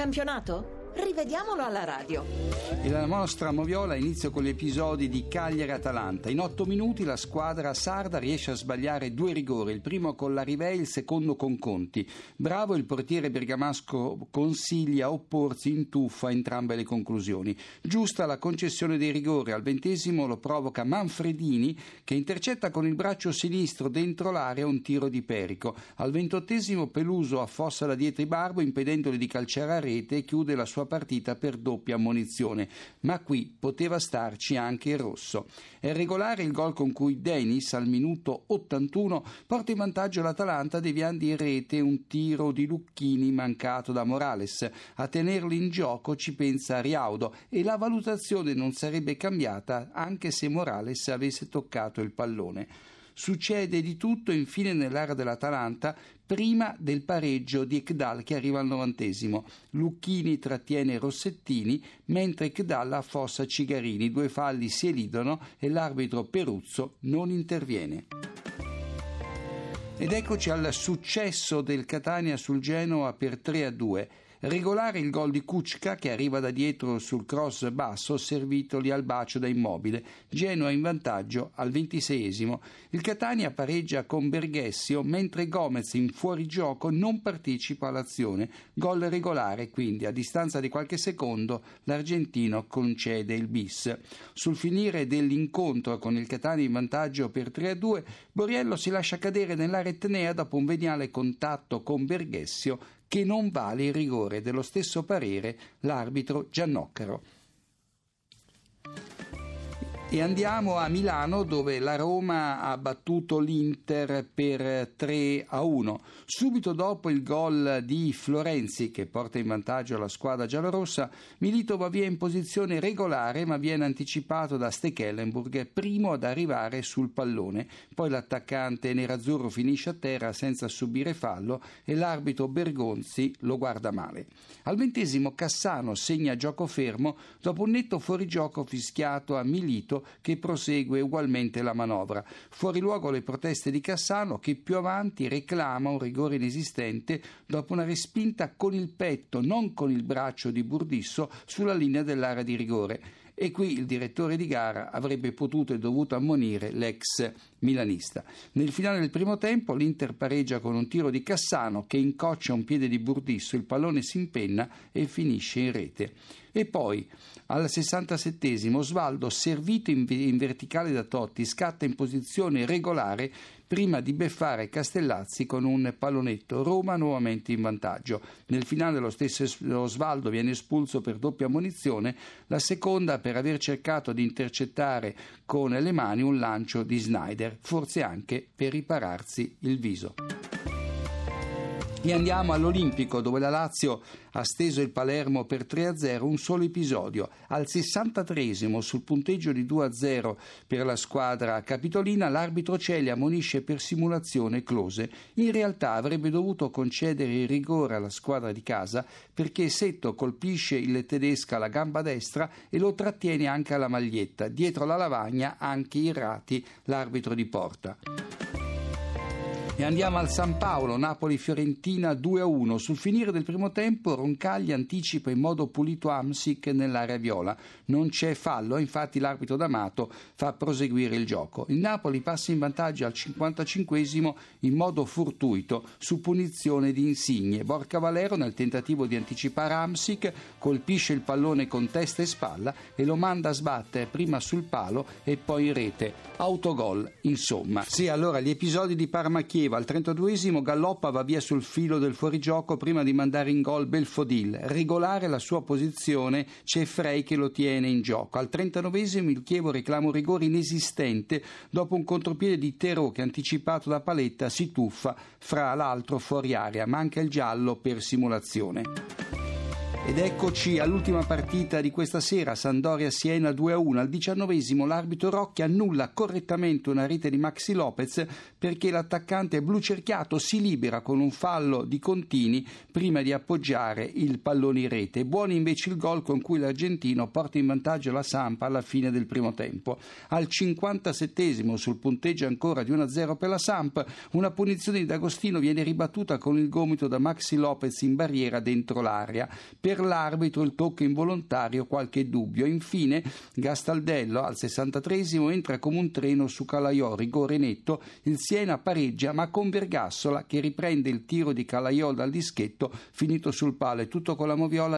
campionato? Rivediamolo alla radio. E la nostra moviola inizia con gli episodi di Cagliari-Atalanta. In otto minuti la squadra sarda riesce a sbagliare due rigori, il primo con la Rivei, il secondo con Conti. Bravo il portiere bergamasco consiglia opporsi in tuffa entrambe le conclusioni. Giusta la concessione dei rigori, al ventesimo lo provoca Manfredini che intercetta con il braccio sinistro dentro l'area un tiro di Perico. Al ventottesimo Peluso affossa da dietro i Barbo impedendogli di calciare a rete e chiude la sua sua partita per doppia ammonizione, ma qui poteva starci anche il rosso. È regolare il gol con cui Dennis al minuto 81 porta in vantaggio l'Atalanta deviando in rete un tiro di Lucchini mancato da Morales. A tenerlo in gioco ci pensa Riaudo e la valutazione non sarebbe cambiata anche se Morales avesse toccato il pallone. Succede di tutto infine nell'area dell'Atalanta prima del pareggio di Ekdal che arriva al novantesimo. Lucchini trattiene Rossettini mentre Ekdal affossa Cigarini. Due falli si elidono e l'arbitro Peruzzo non interviene. Ed eccoci al successo del Catania sul Genoa per 3 a 2. Regolare il gol di Kuczka che arriva da dietro sul cross basso servitoli al bacio da immobile. Genoa in vantaggio al ventiseiesimo. Il Catania pareggia con Berghessio mentre Gomez in fuorigioco non partecipa all'azione. Gol regolare quindi a distanza di qualche secondo l'argentino concede il bis. Sul finire dell'incontro con il Catania in vantaggio per 3 a 2 Boriello si lascia cadere nell'area etnea dopo un veniale contatto con Berghessio che non vale il rigore dello stesso parere l'arbitro Giannoccaro. E andiamo a Milano dove la Roma ha battuto l'Inter per 3 a 1. Subito dopo il gol di Florenzi che porta in vantaggio la squadra giallorossa, Milito va via in posizione regolare ma viene anticipato da Stekelenburg, primo ad arrivare sul pallone. Poi l'attaccante nerazzurro finisce a terra senza subire fallo e l'arbitro Bergonzi lo guarda male. Al ventesimo Cassano segna gioco fermo dopo un netto fuorigioco fischiato a Milito che prosegue ugualmente la manovra. Fuori luogo le proteste di Cassano che più avanti reclama un rigore inesistente dopo una respinta con il petto, non con il braccio di Burdisso, sulla linea dell'area di rigore e qui il direttore di gara avrebbe potuto e dovuto ammonire l'ex milanista. Nel finale del primo tempo l'Inter pareggia con un tiro di Cassano che incoccia un piede di Burdisso, il pallone si impenna e finisce in rete. E poi al 67 Osvaldo, servito in, in verticale da Totti, scatta in posizione regolare prima di beffare Castellazzi con un pallonetto. Roma nuovamente in vantaggio. Nel finale lo stesso Osvaldo viene espulso per doppia munizione, la seconda per aver cercato di intercettare con le mani un lancio di Snyder, forse anche per ripararsi il viso. E andiamo all'Olimpico dove la Lazio ha steso il Palermo per 3-0, un solo episodio. Al 63 sul punteggio di 2-0 per la squadra capitolina l'arbitro Celi ammonisce per simulazione Close. In realtà avrebbe dovuto concedere il rigore alla squadra di casa perché Setto colpisce il tedesco alla gamba destra e lo trattiene anche alla maglietta. Dietro la lavagna anche Irrati, l'arbitro di porta. E andiamo al San Paolo, Napoli-Fiorentina 2-1. Sul finire del primo tempo Roncagli anticipa in modo pulito Amsic nell'area viola. Non c'è fallo, infatti l'arbitro D'Amato fa proseguire il gioco. Il Napoli passa in vantaggio al 55 in modo fortuito su punizione di Insigne. Borca Valero nel tentativo di anticipare Amsic colpisce il pallone con testa e spalla e lo manda a sbattere prima sul palo e poi in rete. Autogol, insomma. Sì, allora gli episodi di Parma-Chievo Chieva al 32esimo Galloppa va via sul filo del fuorigioco prima di mandare in gol Belfodil. Regolare la sua posizione c'è Frey che lo tiene in gioco. Al 39esimo il Chievo reclama un rigore inesistente dopo un contropiede di Terò che anticipato da Paletta si tuffa fra l'altro fuori area. Manca il giallo per simulazione. Ed eccoci all'ultima partita di questa sera, Sandoria-Siena 2-1. Al diciannovesimo l'arbitro Rocchi annulla correttamente una rete di Maxi Lopez perché l'attaccante blu cerchiato si libera con un fallo di Contini prima di appoggiare il pallone in rete. Buono invece il gol con cui l'argentino porta in vantaggio la Sampa alla fine del primo tempo. Al 57 sul punteggio ancora di 1-0 per la Samp, una punizione di D'Agostino viene ribattuta con il gomito da Maxi Lopez in barriera dentro l'area. Per l'arbitro il tocco involontario, qualche dubbio. Infine Gastaldello al 63 entra come un treno su Calaiò, rigore netto, il Siena pareggia ma con Vergassola che riprende il tiro di Calaiò dal dischetto finito sul palo, è tutto con la Moviola